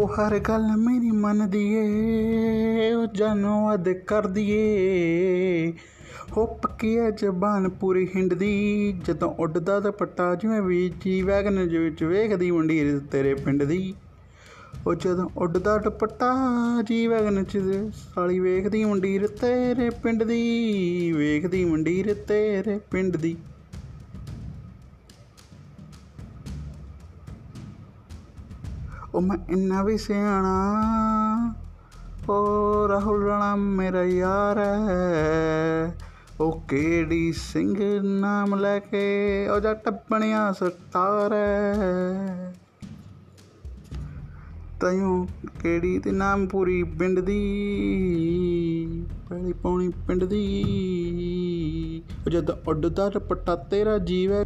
ਉਹ ਹਰ ਗੱਲ ਮੇਰੀ ਮੰਨਦੀ ਏ ਉਹ ਜਾਨੋਂ ਵੱਧ ਕਰਦੀ ਏ ਹੋ ਪੱਕੀ ਐ ਜ਼ਬਾਨ ਪੂਰੀ ਹਿੰਡਦੀ, ਜਦੋਂ ਉੱਡਦਾ ਦੁਪੱਟਾ ਜਿਵੇਂ ਵੀ ਜੀ ਵੈਗਨ ਦੇ ਵਿੱਚ ਵੇਖਦੀ ਮੰਡੀਰ ਤੇਰੇ ਪਿੰਡ ਦੀ। ਉਹ ਜਦੋਂ ਉੱਡਦਾ ਦੁਪੱਟਾ, ਜੀ ਵੈਗਨ ਚ ਸਾਲੀ ਵੇਖਦੀ ਮੰਡੀਰ ਤੇਰੇ ਪਿੰਡ ਦੀ, ਵੇਖਦੀ ਮੰਡੀਰ ਤੇਰੇ ਪਿੰਡ ਦੀ। ਉਹ ਮੈਂ ਇੰਨਾ ਵੀ ਸਿਆਣਾ। ਓ ਰਾਹੁਲ ਰਾਣਾ ਮੇਰਾ ਯਾਰ ਹੈ। ਉਹ ਕਿਹੜੀ ਸਿੰਘ ਨਾਮ ਲੈ ਕੇ ਉਹ ਜੱਟ ਬਣਿਆ ਸਤਾਰ ਹੈ। ਤੈਨੂੰ ਕਿਹੜੀ ਤੇ ਨਾਮ ਪੂਰੀ ਪਿੰਡ ਦੀ ਪਹਿਲੀ ਪੌਣੀ ਪਿੰਡ ਦੀ। ਉਹ ਜਦ ਉੱਡਦਾ ਦੁਪੱਟਾ ਤੇਰਾ ਜੀਵ। ਹੈ